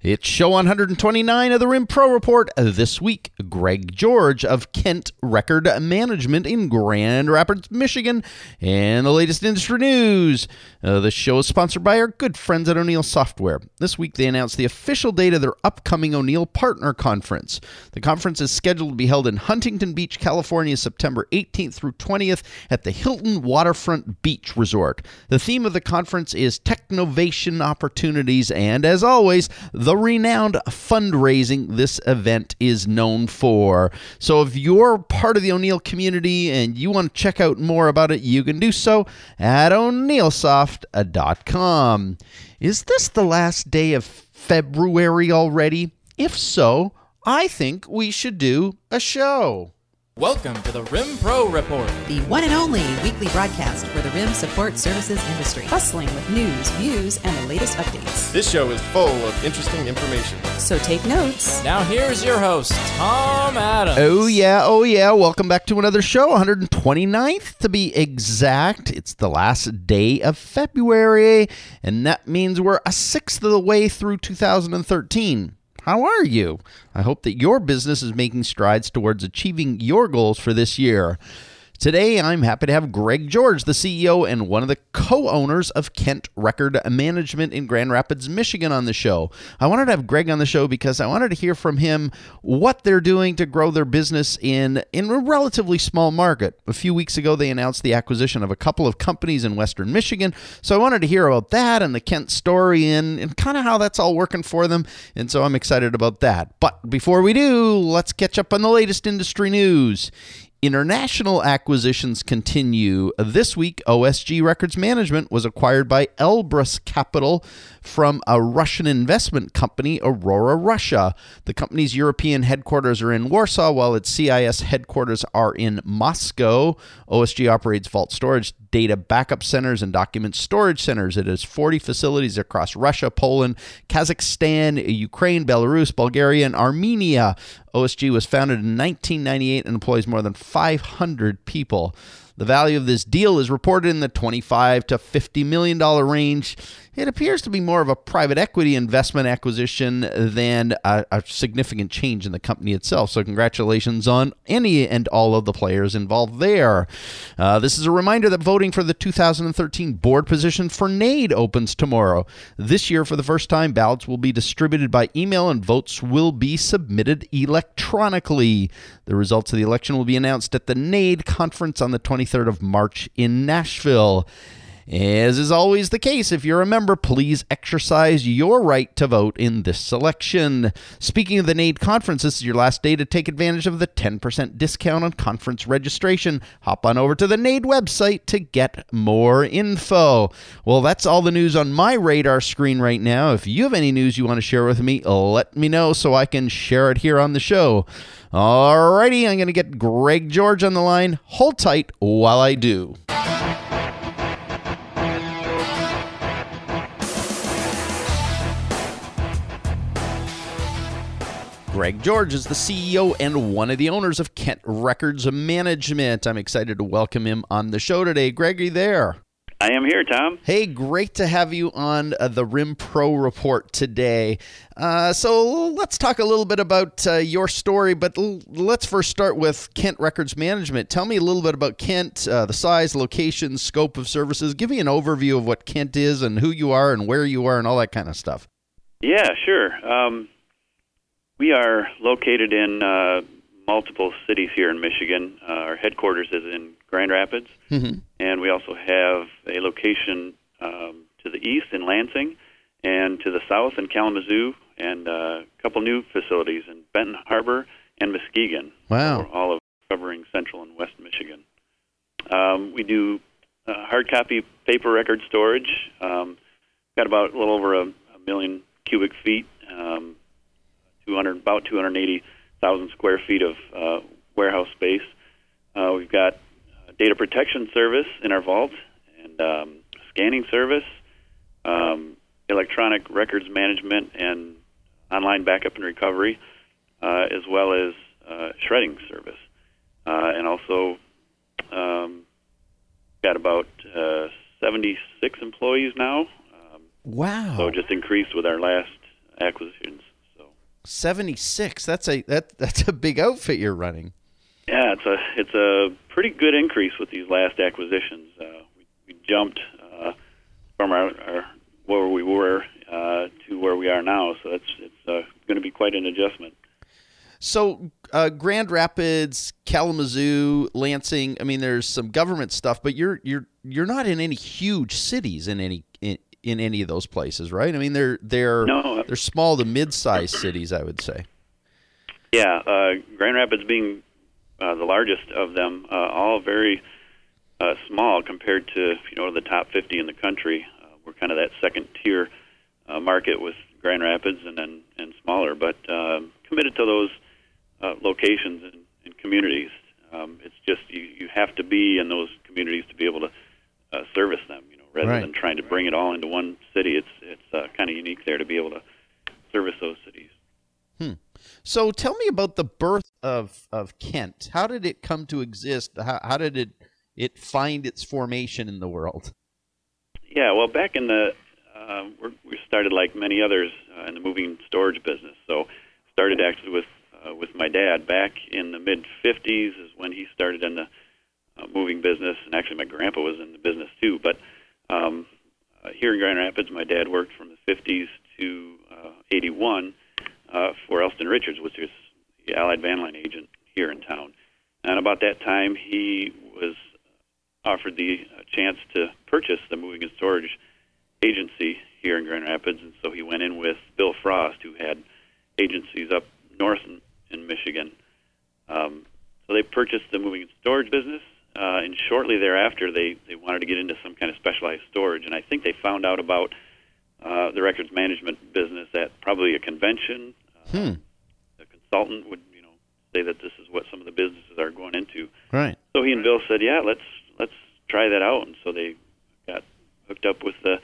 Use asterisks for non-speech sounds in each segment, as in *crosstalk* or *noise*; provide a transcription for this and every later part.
It's show 129 of the Rim Pro Report. This week, Greg George of Kent Record Management in Grand Rapids, Michigan, and the latest industry news. Uh, the show is sponsored by our good friends at O'Neill Software. This week, they announced the official date of their upcoming O'Neill Partner Conference. The conference is scheduled to be held in Huntington Beach, California, September 18th through 20th at the Hilton Waterfront Beach Resort. The theme of the conference is Technovation Opportunities, and as always, the renowned fundraising this event is known for. So if you're part of the O'Neill community and you want to check out more about it, you can do so at o'neillsoft.com. Is this the last day of February already? If so, I think we should do a show. Welcome to the Rim Pro Report. the one and only weekly broadcast for the RIM support services industry, bustling with news, views, and the latest updates. This show is full of interesting information. So take notes. Now here's your host, Tom Adams. Oh, yeah, oh, yeah. Welcome back to another show, 129th to be exact. It's the last day of February, and that means we're a sixth of the way through 2013. How are you? I hope that your business is making strides towards achieving your goals for this year. Today, I'm happy to have Greg George, the CEO and one of the co owners of Kent Record Management in Grand Rapids, Michigan, on the show. I wanted to have Greg on the show because I wanted to hear from him what they're doing to grow their business in, in a relatively small market. A few weeks ago, they announced the acquisition of a couple of companies in Western Michigan. So I wanted to hear about that and the Kent story and, and kind of how that's all working for them. And so I'm excited about that. But before we do, let's catch up on the latest industry news. International acquisitions continue. This week, OSG Records Management was acquired by Elbrus Capital from a Russian investment company, Aurora Russia. The company's European headquarters are in Warsaw, while its CIS headquarters are in Moscow. OSG operates vault storage, data backup centers, and document storage centers. It has 40 facilities across Russia, Poland, Kazakhstan, Ukraine, Belarus, Bulgaria, and Armenia. OSG was founded in 1998 and employs more than 500 people. The value of this deal is reported in the 25 to 50 million dollar range. It appears to be more of a private equity investment acquisition than a, a significant change in the company itself. So, congratulations on any and all of the players involved there. Uh, this is a reminder that voting for the 2013 board position for NAID opens tomorrow. This year, for the first time, ballots will be distributed by email and votes will be submitted electronically. The results of the election will be announced at the NAID conference on the 23rd of March in Nashville. As is always the case, if you're a member, please exercise your right to vote in this selection. Speaking of the NAID conference, this is your last day to take advantage of the 10% discount on conference registration. Hop on over to the NAID website to get more info. Well, that's all the news on my radar screen right now. If you have any news you want to share with me, let me know so I can share it here on the show. Alrighty, I'm going to get Greg George on the line. Hold tight while I do. Greg George is the CEO and one of the owners of Kent Records Management. I'm excited to welcome him on the show today. Greg, are you there? I am here, Tom. Hey, great to have you on uh, the Rim Pro Report today. Uh, so let's talk a little bit about uh, your story, but l- let's first start with Kent Records Management. Tell me a little bit about Kent, uh, the size, location, scope of services. Give me an overview of what Kent is and who you are and where you are and all that kind of stuff. Yeah, sure. Um, we are located in uh, multiple cities here in Michigan. Uh, our headquarters is in Grand Rapids, Mhm. and we also have a location um, to the east in Lansing, and to the south in Kalamazoo, and uh, a couple new facilities in Benton Harbor and Muskegon. Wow. All of covering central and west Michigan. Um, we do uh, hard copy paper record storage. Um, got about a little over a, a million cubic feet, um, 200 about 280,000 square feet of uh, warehouse space. Uh, we've got uh, data protection service in our vault and um, scanning service, um, electronic records management, and online backup and recovery, uh, as well as uh, shredding service, uh, and also um, got about uh, 76 employees now. Um, Wow. so just increased with our last acquisitions. So 76. That's a that *laughs* that's a big outfit you're running. yeah, it's a it's a pretty good increase with these last acquisitions. Uh, we, we jumped uh, from our, our where we were uh, to where we are now, so it's it's uh, going to be quite an adjustment. So uh, Grand Rapids, Kalamazoo, Lansing. I mean, there's some government stuff, but you're you're you're not in any huge cities in any in, in any of those places, right? I mean, they're they're No. they're small to mid-sized cities, I would say. Yeah, uh, Grand Rapids being uh, the largest of them, uh, all very uh, small compared to you know the top 50 in the country. Uh, we're kind of that second tier uh, market with Grand Rapids and then and smaller, but um, committed to those uh, locations and, and communities. Um, it's just you, you have to be in those communities to be able to uh, service them. You rather Right. than trying to bring it all into one city. It's it's uh, kind of unique there to be able to service those cities. So tell me about the birth of of Kent. How did it come to exist? How, how did it it find its formation in the world? Yeah, well, back in the uh, we're, we started like many others uh, in the moving storage business. So started actually with uh, with my dad back in the mid '50s is when he started in the uh, moving business, and actually my grandpa was in the business too. But um, uh, here in Grand Rapids, my dad worked from the '50s to uh, '81 uh, for Elston Richards, which is the Allied Van Line agent here in town. And about that time, he was offered the uh, chance to purchase the moving and storage agency here in Grand Rapids, and so he went in with Bill Frost, who had agencies up north in, in Michigan. Um, so they purchased the moving and storage business, uh, and shortly thereafter, they they wanted to get into some kind of specialized storage, and I think they found out about uh, the records management business at probably a convention. Uh, Hmm. A consultant would you know say that this is what some of the businesses are going into. Right. So he and Bill said, "Yeah, let's let's try that out." And so they got hooked up with the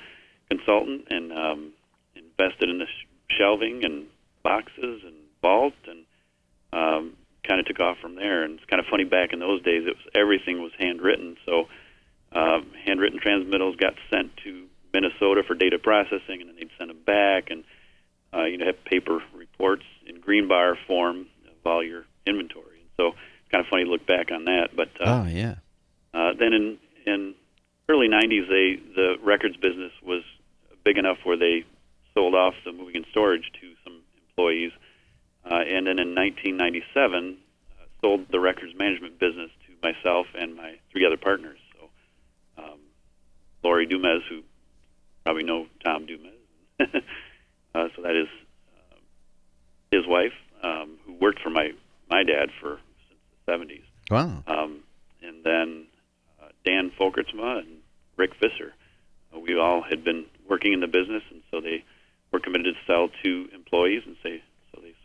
consultant and um, invested in the sh- shelving and boxes and vault, and um, kind of took off from there. And it's kind of funny back in those days, it was everything was handwritten. So um, handwritten transmittals got sent to Minnesota for data processing, and then they'd send them back, and uh, you'd have paper reports in green bar form of all your inventory. And so it's kind of funny to look back on that. But uh, Oh yeah. uh, then in in early '90s, they the records business was big enough where they sold off the moving and storage to some employees, and then in 1997, uh, sold the records management business to myself and my three other partners. So, um, Lori Dumez, who probably know Tom Dumez, *laughs* uh, so that is uh, his wife, um, who worked for my my dad for since the 70s. Wow. Um, and then uh, Dan Folkertsma and Rick Visser. Uh, we all had been working in the business, and so they were committed to sell to employees, and say,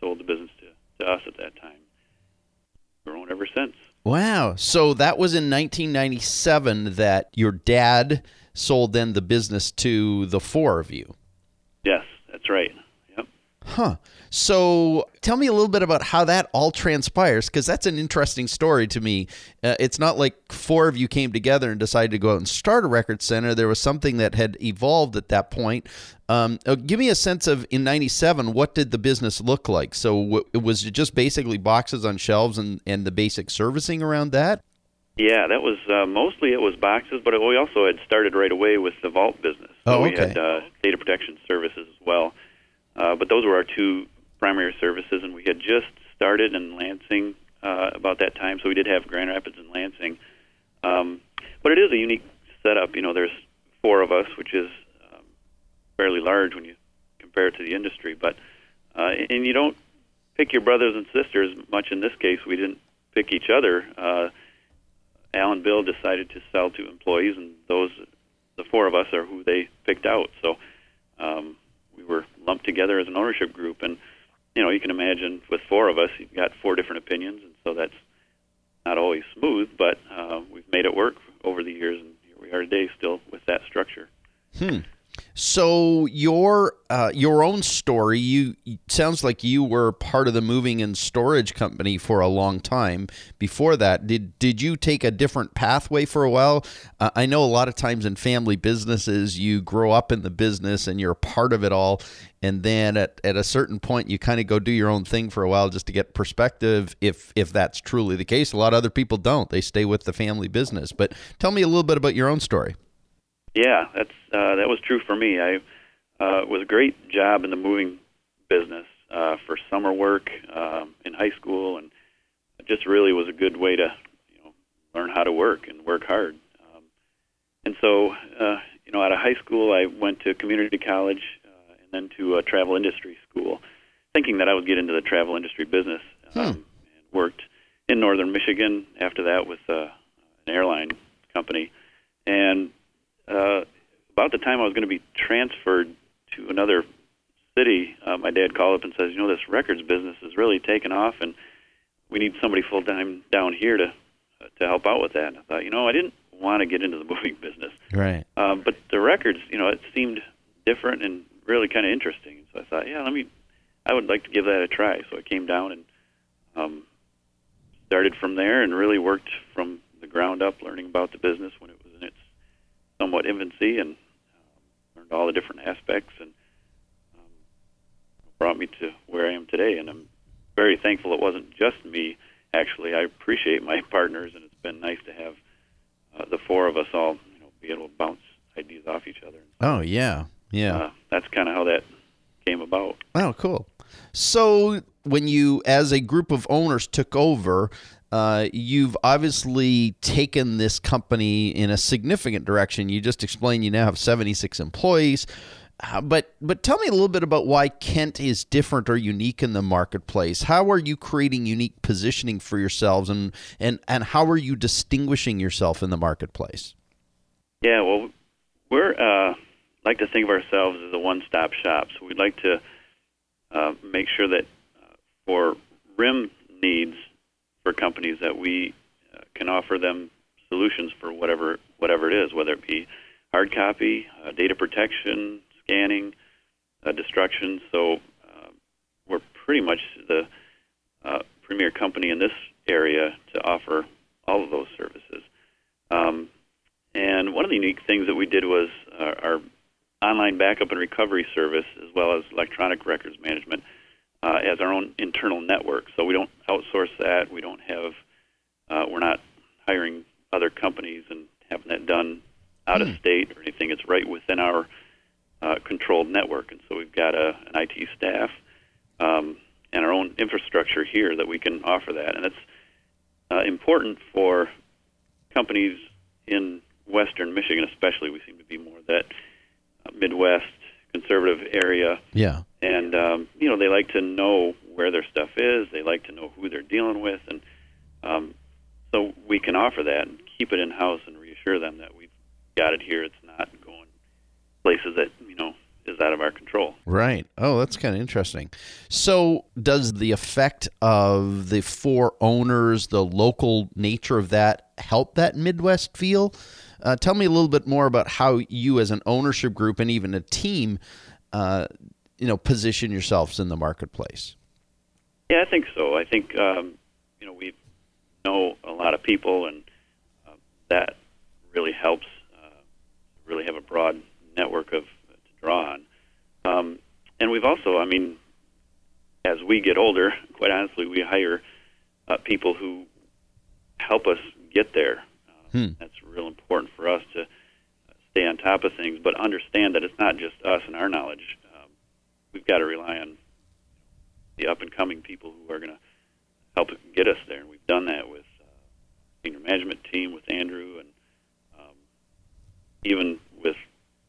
sold the business to, to us at that time. Grown ever since. Wow. So that was in 1997 that your dad sold then the business to the four of you. Yes, that's right. Huh. So tell me a little bit about how that all transpires, because that's an interesting story to me. Uh, it's not like four of you came together and decided to go out and start a record center. There was something that had evolved at that point. Um, uh, give me a sense of in '97, what did the business look like? So w- was it just basically boxes on shelves and, and the basic servicing around that? Yeah, that was uh, mostly it was boxes, but we also had started right away with the vault business. So Oh, we okay. had uh, data protection services as well. Uh, but those were our two primary services, and we had just started in Lansing uh, about that time, so we did have Grand Rapids and Lansing. Um, but it is a unique setup. You know, there's four of us, which is um, fairly large when you compare it to the industry. But uh, and you don't pick your brothers and sisters much. In this case, we didn't pick each other. Uh, Al and Bill decided to sell to employees, and those, the four of us, are who they picked out. So um, lumped together as an ownership group, and you know you can imagine with four of us, you've got four different opinions, and so that's not always smooth, but uh, we've made it work over the years, and here we are today, still with that structure. Hmm. So your uh, your own story, you sounds like you were part of the moving and storage company for a long time. Before that, did did you take a different pathway for a while? Uh, I know a lot of times in family businesses, you grow up in the business and you're part of it all, and then at, at a certain point, you kind of go do your own thing for a while just to get perspective. If if that's truly the case, a lot of other people don't; they stay with the family business. But tell me a little bit about your own story. Yeah, that's uh, that was true for me. I uh, was a great job in the moving business uh, for summer work um, in high school, and it just really was a good way to you know learn how to work and work hard. Um, and so, uh, you know, out of high school, I went to community college uh, and then to a travel industry school, thinking that I would get into the travel industry business. Um, Hmm. And worked in northern Michigan after that with uh, an airline company, and uh, about the time I was going to be transferred to another city, uh, my dad called up and says, "You know, this records business is really taken off, and we need somebody full time down here to uh, to help out with that." And I thought, you know, I didn't want to get into the *laughs* moving business, Right. um, but the records, you know, it seemed different and really kind of interesting. So I thought, yeah, let me, I would like to give that a try. So I came down and um, started from there and really worked from the ground up, learning about the business when it was in its somewhat infancy and um, learned all the different aspects and um, brought me to where I am today. And I'm very thankful it wasn't just me. Actually, I appreciate my *laughs* partners, and it's been nice to have uh, the four of us all, you know, be able to bounce ideas off each other. Oh yeah, yeah. Uh, that's kind of how that came about. Oh, cool. So, when you, as a group of owners, took over, uh, you've obviously taken this company in a significant direction. You just explained you now have 76 employees. Uh, but but tell me a little bit about why Kent is different or unique in the marketplace. How are you creating unique positioning for yourselves, and and and how are you distinguishing yourself in the marketplace? Yeah, well, we're uh, like to think of ourselves as a one-stop shop. So we'd like to uh, make sure that uh, for rim needs for companies that we uh, can offer them solutions for whatever whatever it is, whether it be hard copy, uh, data protection, scanning, uh, destruction. So uh, we're pretty much the uh, premier company in this area to offer all of those services. Um, and one of the unique things that we did was uh, our online backup and recovery service, as well as electronic records management, uh, as our own internal network. So we don't outsource that. We don't have. Uh, we're not hiring other companies and having that done out of state or anything. It's right within our uh, controlled network, and so we've got a, an IT staff um, and our own infrastructure here that we can offer that, and it's uh, important for companies in Western Michigan, especially. We seem to be more that uh, Midwest conservative area, Yeah. and um, you know they like to know where their stuff is. They like to know who they're dealing with, and um, so we can offer that and keep it in house and reassure them that we've got it here. It's not going places that you know is out of our control. Right. Oh, that's kind of interesting. So, does the effect of the four owners, the local nature of that, help that Midwest feel? Uh, tell me a little bit more about how you, as an ownership group and even a team, uh, you know, position yourselves in the marketplace. Yeah, I think so. I think um, you know we know a lot of people, and uh, that really helps. Uh, really have a broad network of to draw on, um, and we've also, I mean, as we get older, quite honestly, we hire uh, people who help us get there. Hmm. That's real important for us to stay on top of things, but understand that it's not just us and our knowledge. Um, we've got to rely on the up and coming people who are going to help get us there. And we've done that with uh, senior management team, with Andrew, and um, even with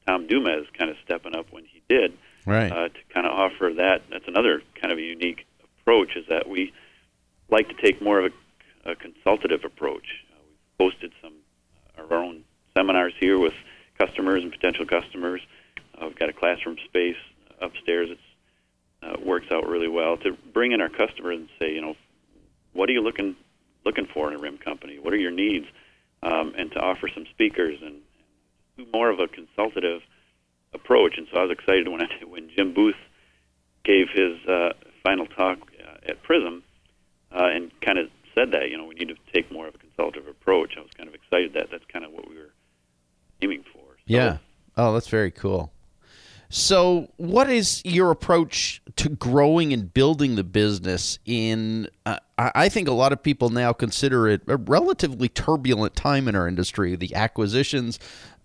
Tom Dumez kind of stepping up when he did Right. uh, to kind of offer that. That's another kind of a unique approach is that we like to take more of a, a consultative approach. Hosted some our own seminars here with customers and potential customers. Uh, we've got a classroom space upstairs. It's uh, works out really well to bring in our customers and say, you know, what are you looking looking for in a rim company? What are your needs? Um, and to offer some speakers and, and do more of a consultative approach. And so I was excited when I, *laughs* when Jim Booth gave his uh, final talk uh, at Prism uh, and kind of said that you know we need to take more of a consultative approach. I was kind of excited that that's kind of what we were aiming for. So, Yeah. Oh, that's very cool. So, what is your approach to growing and building the business in? Uh, I think a lot of people now consider it a relatively turbulent time in our industry. The acquisitions,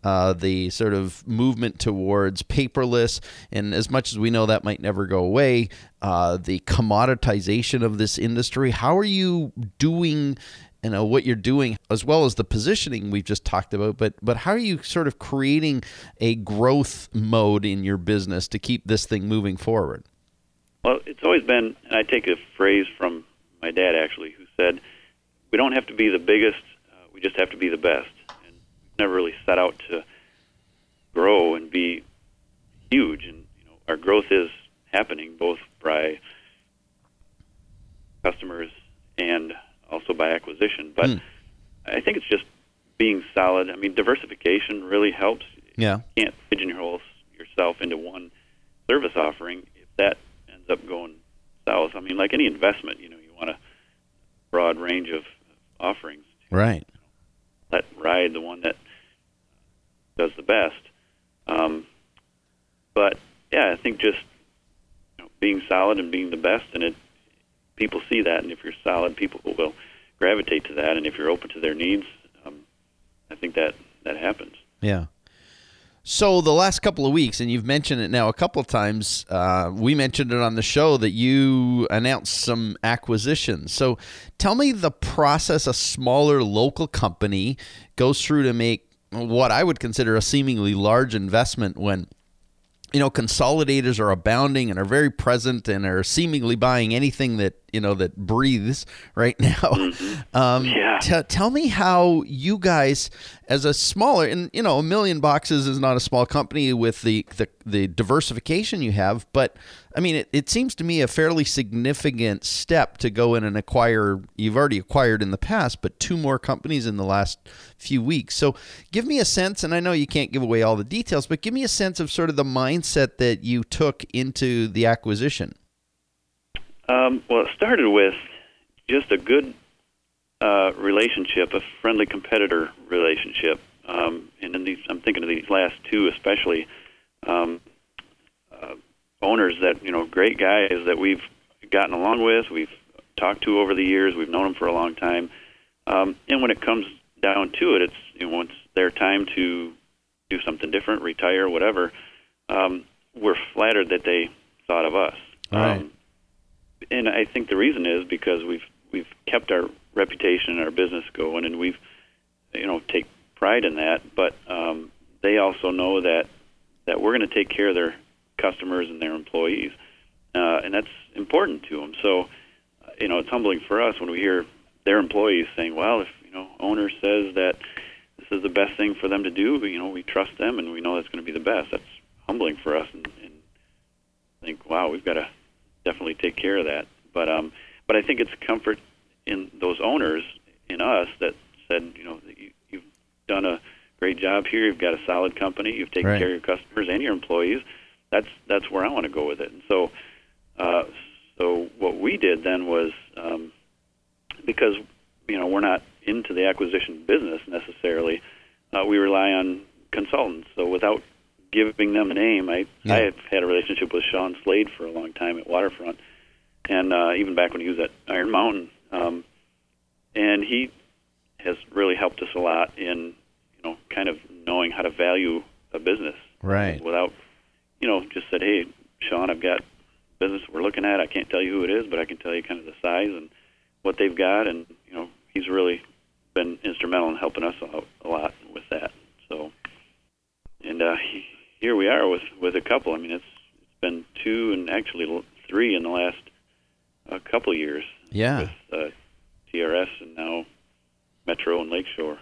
uh, the sort of movement towards paperless, and as much as we know that might never go away, uh, the commoditization of this industry. How are you doing? You know what you're doing as well as the positioning we've just talked about but but how are you sort of creating a growth mode in your business to keep this thing moving forward Well, it's always been, and I take a phrase from my dad actually, who said, "We don't have to be the biggest; uh, we just have to be the best." And never really set out to grow and be huge. And you know, our growth is happening both by customers and also by acquisition. But Hmm. I think it's just being solid. I mean, diversification really helps yeah you can't pigeonhole yourself into one service offering if that ends up going south. I mean, like any investment, you know, you want a broad range of offerings. right Let ride the one that does the best. Um, but yeah, I think just you know, being solid and being the best, and it people see that, and if you're solid, people will gravitate to that, and if you're open to their needs, um, I think that that happens. yeah so the last couple of weeks and you've mentioned it now a couple of times uh, we mentioned it on the show that you announced some acquisitions so tell me the process a smaller local company goes through to make what i would consider a seemingly large investment when you know consolidators are abounding and are very present and are seemingly buying anything that you know that breathes right *laughs* now. Um, Yeah. t- tell me how you guys as a smaller and you know a million boxes is not a small company with the the, the diversification you have but i mean it, it seems to me a fairly significant step to go in and acquire you've already acquired in the past but two more companies in the last few weeks. So give me a sense and i know you can't give away all the details but give me a sense of sort of the mindset that you took into the acquisition Um, well, it started with just a good uh, relationship, a friendly competitor relationship. Um, and in these, I'm thinking of these last two especially. Um, uh, owners that you know, great guys that we've gotten along with, we've talked to over the years, we've known them for a long time. Um, and when it comes down to it, it's you know, when it's their time to do something different, retire, whatever. Um, we're flattered that they thought of us. Right. Um, and I think the reason is because we've we've kept our reputation and our business going, and we've you know take pride in that. But um, they also know that that we're going to take care of their customers and their employees, uh, and that's important to them. So uh, you know it's humbling for us when we hear their employees saying, "Well, if you know owner says that this is the best thing for them to do, you know we trust them and we know that's going to be the best." That's humbling for us, and, and think, "Wow, we've got to." Definitely take care of that. But um, but I think it's comfort in those owners in us that said, you know, you, you've done a great job here. You've got a solid company. You've taken Right. care of your customers and your employees. That's that's where I want to go with it. And so, uh, so what we did then was um, because you know we're not into the acquisition business necessarily. Uh, we rely on consultants. So without giving them a name, I Yeah. I have had a relationship with Sean Slade for a long time at Waterfront, and uh, even back when he was at Iron Mountain, um, and he has really helped us a lot in you know kind of knowing how to value a business. Right. without you know just said hey Sean I've got business we're looking at. I can't tell you who it is but I can tell you kind of the size and what they've got. And you know he's really been instrumental in helping us out a lot with that. So and uh, he, here we are with with a couple. I mean it's it's been two and actually three in the last uh, couple years. Yeah. with uh, TRS and now Metro and Lakeshore.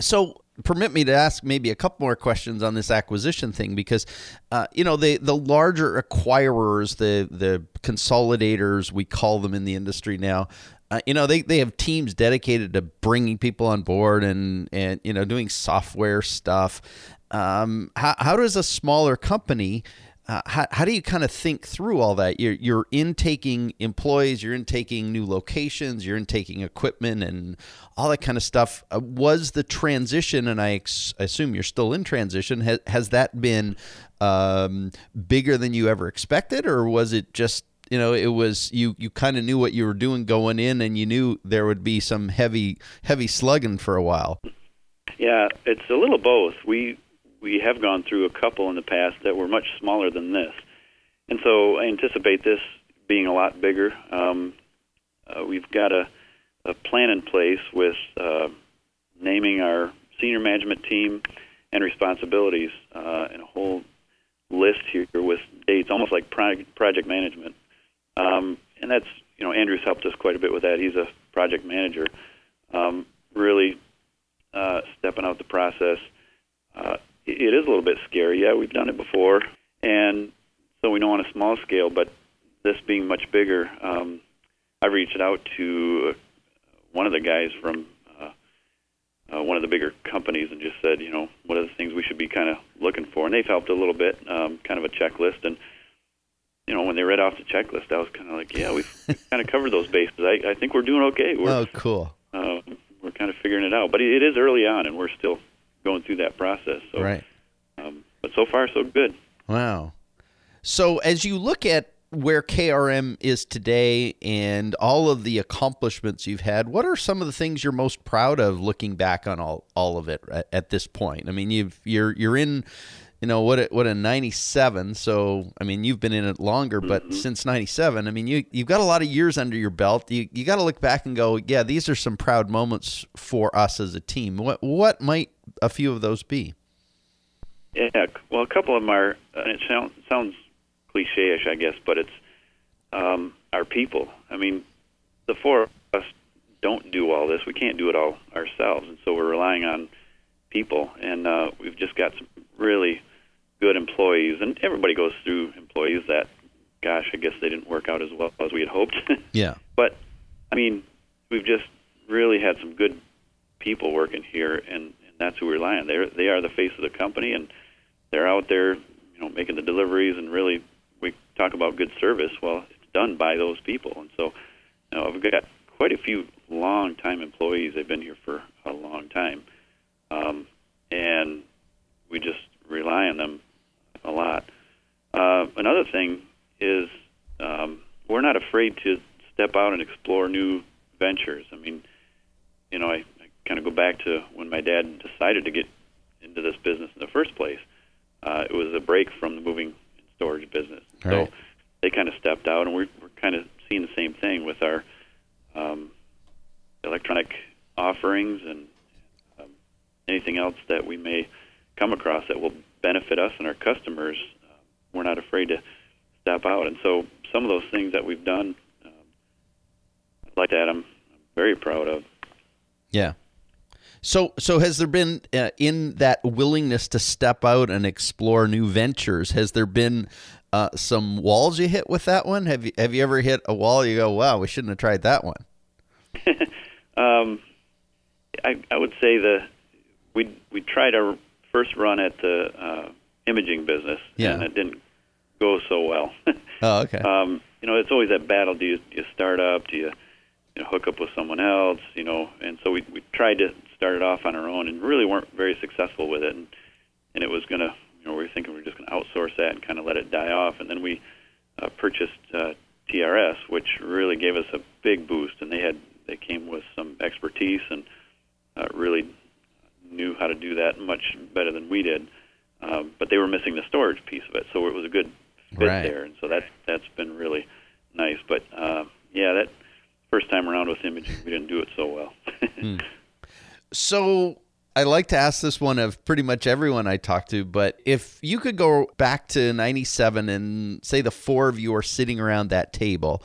So permit me to ask maybe a couple more questions on this acquisition thing because uh, you know the the larger acquirers the the consolidators we call them in the industry now uh, you know they, they have teams dedicated to bringing people on board and and you know doing software stuff um, how, how does a smaller company uh, how, how do you kind of think through all that? You're, you're intaking employees, you're intaking new locations, you're intaking equipment, and all that kind of stuff. Uh, was the transition, and I ex- assume you're still in transition, has, has that been um, bigger than you ever expected, or was it just you know it was you you kind of knew what you were doing going in, and you knew there would be some heavy heavy slugging for a while? Yeah, it's a little both. We we have gone through a couple in the past that were much smaller than this, and so I anticipate this being a lot bigger. Um, uh, we've got a, a plan in place with uh, naming our senior management team and responsibilities, uh, and a whole list here with dates, almost like pro- project management. Um, and that's you know Andrew's helped us quite a bit with that. He's a project manager, um, really uh, stepping out the process. It is a little bit scary. Yeah, we've done it before, and so we know on a small scale. But this being much bigger, um, I reached out to one of the guys from uh, uh, one of the bigger companies and just said, you know, what are the things we should be kind of looking for? And they've helped a little bit, um, kind of a checklist. And you know, when they read off the checklist, I was kind of like, yeah, we've, we've kind of covered those bases. I, I think we're doing okay. We're, oh, cool. Uh, we're kind of figuring it out, but it is early on, and we're still going through that process. So, right. Um, but so far, so good. Wow. So as you look at where KRM is today and all of the accomplishments you've had, what are some of the things you're most proud of looking back on all, all of it at, at this point? I mean, you've you're you're in you know what a, what a 97 so i mean you've been in it longer but mm-hmm. since 97 i mean you you've got a lot of years under your belt you you got to look back and go yeah these are some proud moments for us as a team what what might a few of those be yeah, well, a couple of them are. And it sounds sounds cliche-ish, I guess, but it's um, our people. I mean, the four of us don't do all this. We can't do it all ourselves, and so we're relying on people. And uh, we've just got some really good employees, and everybody goes through employees that, gosh, I guess they didn't work out as well as we had hoped. *laughs* yeah. But I mean, we've just really had some good people working here, and that's who we rely on. They they are the face of the company, and they're out there, you know, making the deliveries and really we talk about good service. Well, it's done by those people, and so you know, I've got quite a few long time employees. They've been here for a long time, um, and we just rely on them a lot. Uh, another thing is um, we're not afraid to step out and explore new ventures. I mean, you know, I kind of go back to when my dad decided to get into this business in the first place uh, it was a break from the moving and storage business. So they kind of stepped out, and we're, we're kind of seeing the same thing with our um, electronic offerings and um, anything else that we may come across that will benefit us and our customers. Uh, we're not afraid to step out, and so some of those things that we've done, um, I'd like that, I'm, I'm very proud of. Yeah. So, so has there been uh, in that willingness to step out and explore new ventures? Has there been uh, some walls you hit with that one? Have you have you ever hit a wall? You go, wow, we shouldn't have tried that one. *laughs* um, I, I would say the we we tried our first run at the uh, imaging business, yeah. and it didn't go so well. *laughs* oh, okay. Um, you know, it's always that battle. Do you, do you start up? Do you, you know, hook up with someone else? You know, and so we we tried to started off on our own and really weren't very successful with it. And, and it was going to, you know, we were thinking we were just going to outsource that and kind of let it die off. And then we uh, purchased uh, TRS, which really gave us a big boost. And they had they came with some expertise and uh, really knew how to do that much better than we did. Um, but they were missing the storage piece of it, so it was a good fit right. there. And so that that's been really nice. But uh, yeah, that first time around with imaging, we didn't do it so well. *laughs* hmm. So I like to ask this one of pretty much everyone I talk to, but if you could go back to 97 and say the four of you are sitting around that table,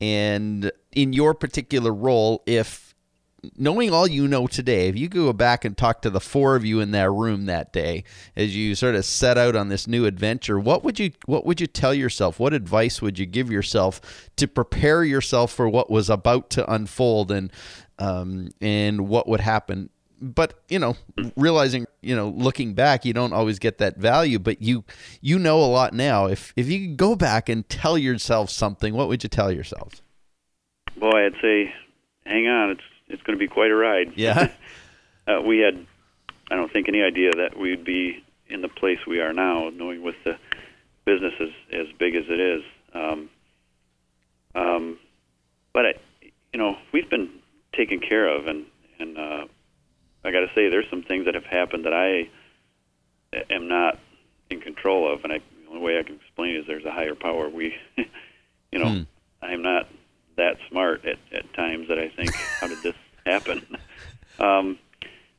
and in your particular role, if knowing all you know today, if you could go back and talk to the four of you in that room that day as you sort of set out on this new adventure, what would you what would you tell yourself? What advice would you give yourself to prepare yourself for what was about to unfold and um, and what would happen but you know, realizing you know, looking back, you don't always get that value, but you you know a lot now. If if you could go back and tell yourself something, what would you tell yourself? Boy, I'd say, hang on, it's it's going to be quite a ride. Yeah. *laughs* uh, we had, I don't think, any idea that we'd be in the place we are now, knowing with the business as, as big as it is. Um, um, but I, you know, we've been taken care of, and and uh, I got to say, there's some things that have happened that I am not in control of, and I, the only way I can explain it is there's a higher power. We, *laughs* you know, Hmm. I'm not that smart at, at times that I think, how did this happen? *laughs* Um,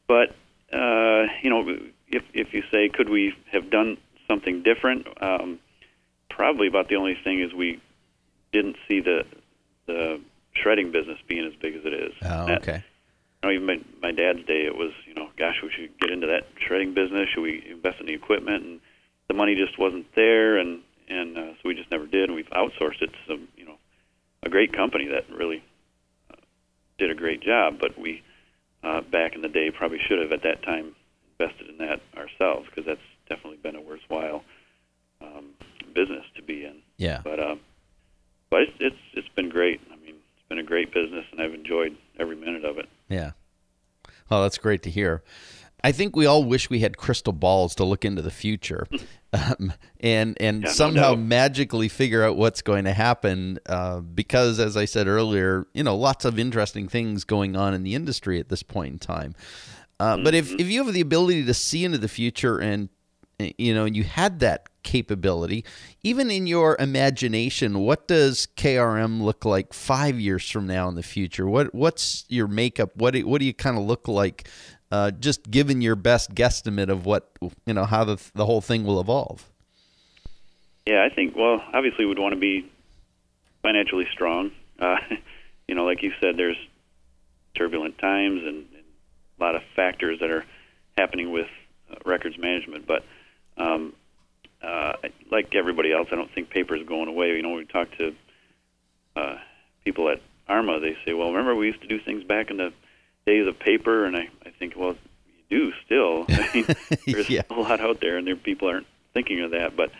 but uh, you know, if if you say, could we have done something different? Um, probably about the only thing is we didn't see the the shredding business being as big as it is. Oh, That- okay. you know, even my, my dad's day, it was, you know, gosh, we should get into that shredding business. Should we invest in the equipment? And the money just wasn't there, and and uh, so we just never did. And we've outsourced it to some, you know, a great company that really uh, did a great job. But we, uh, back in the day, probably should have at that time invested in that ourselves because that's definitely been a worthwhile um, business to be in. Yeah. But um, but it's it's it's been great. I been a great business, and I've enjoyed every minute of it. Yeah. Well, that's great to hear. I think we all wish we had crystal balls to look into the future, *laughs* um, and and Yeah, somehow doubt. magically figure out what's going to happen. Uh, because, as I said earlier, you know, lots of interesting things going on in the industry at this point in time. Uh, But if if you have the ability to see into the future and you know you had that capability, even in your imagination, what does KRM look like five years from now in the future? What what's your makeup? What do, what do you kind of look like? Uh, just given your best guesstimate of what you know how the the whole thing will evolve. Yeah, I think. Well, obviously, we'd want to be financially strong. Uh, *laughs* you know, like you said, there's turbulent times and, and a lot of factors that are happening with uh, records management. But um, uh, like everybody else, I don't think paper is going away. You know, when we talk to uh, people at Arma, they say, "Well, remember we used to do things back in the days of paper," and I, I think, well, you do still. *laughs* I mean, *laughs* there's Yeah. a lot out there, and there people aren't thinking of that. But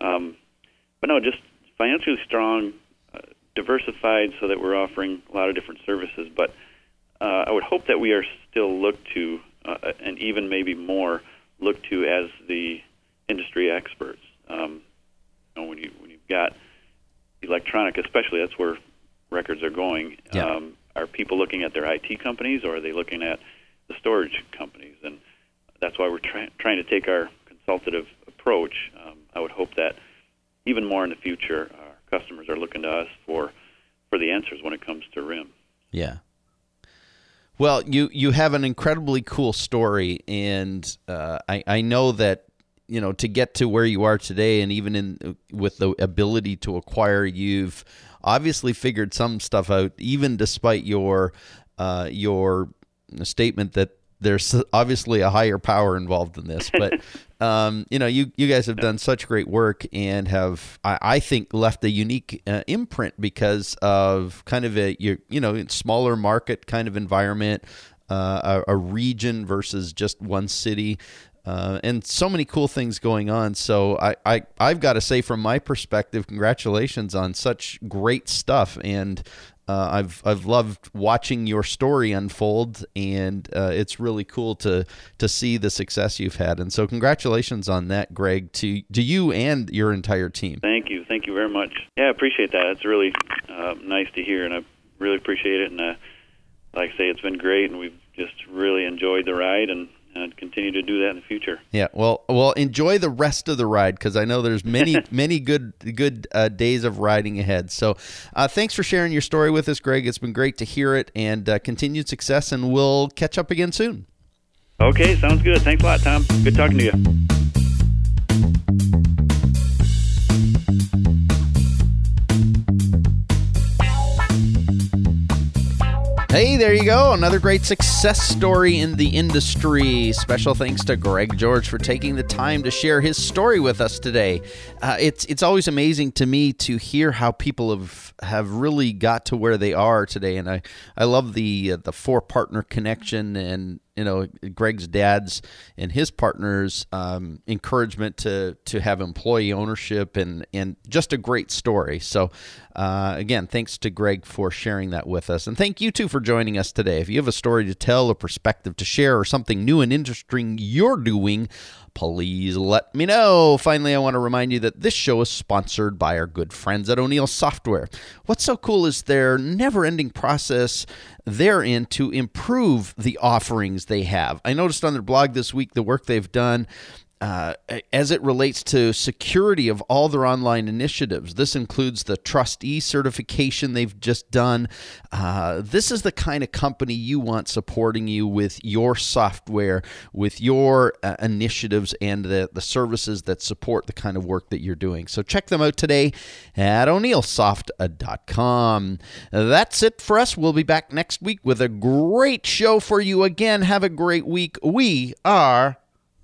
um, but no, just financially strong, uh, diversified, so that we're offering a lot of different services. But uh, I would hope that we are still looked to, uh, and even maybe more looked to as the industry experts. Um, you know, when you when you've got electronic, especially that's where records are going. Yeah. Um, are people looking at their IT companies, or are they looking at the storage companies? And that's why we're try- trying to take our consultative approach. Um, I would hope that even more in the future, our customers are looking to us for for the answers when it comes to RIM. Yeah. Well, you you have an incredibly cool story, and uh, I I know that you know to get to where you are today, and even in with the ability to acquire, you've obviously figured some stuff out, even despite your uh, your statement that there's obviously a higher power involved in this, but *laughs* um, you know, you you guys have done such great work and have I, I think left a unique uh, imprint because of kind of a you you know smaller market kind of environment, uh, a, a region versus just one city. Uh, and so many cool things going on. So I, I I've got to say, from my perspective, congratulations on such great stuff. And uh, I've I've loved watching your story unfold, and uh, it's really cool to to see the success you've had. And so, congratulations on that, Greg, to to you and your entire team. Thank you, thank you very much. Yeah, I appreciate that. It's really uh, nice to hear, and I really appreciate it. And uh, like I say, it's been great, and we've just really enjoyed the ride, and uh, continue to do that in the future. Yeah, well, well, enjoy the rest of the ride because I know there's many, *laughs* many good, good uh, days of riding ahead. So, uh, thanks for sharing your story with us, Greg. It's been great to hear it, and uh, continued success. And we'll catch up again soon. Okay, sounds good. Thanks a lot, Tom. Good talking to you. Hey, there you go. Another great success story in the industry. Special thanks to Greg George for taking the time to share his story with us today. Uh, it's it's always amazing to me to hear how people have have really got to where they are today, and I I love the uh, the four partner connection and you know Greg's dad's and his partners um, encouragement to to have employee ownership and and just a great story. So uh, again, thanks to Greg for sharing that with us, and thank you too for joining us today. If you have a story to tell, a perspective to share, or something new and interesting you're doing please let me know. Finally, I want to remind you that this show is sponsored by our good friends at O'Neill Software. What's so cool is their never ending process therein to improve the offerings they have. I noticed on their blog this week the work they've done uh, as it relates to security of all their online initiatives. This includes the TRUSTe certification they've just done. Uh, this is the kind of company you want supporting you with your software, with your uh, initiatives, and the, the services that support the kind of work that you're doing. So check them out today at o'neillsoft.com. That's it for us. We'll be back next week with a great show for you again. Have a great week. We are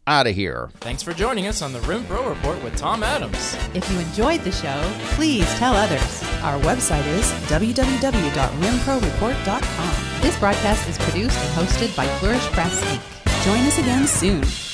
out of here. Thanks for joining us on the Rim Pro Report with Tom Adams. If you enjoyed the show, please tell others. Our website is www.rimproreport.com. This broadcast is produced and hosted by Flourish Press Inc. Join us again soon.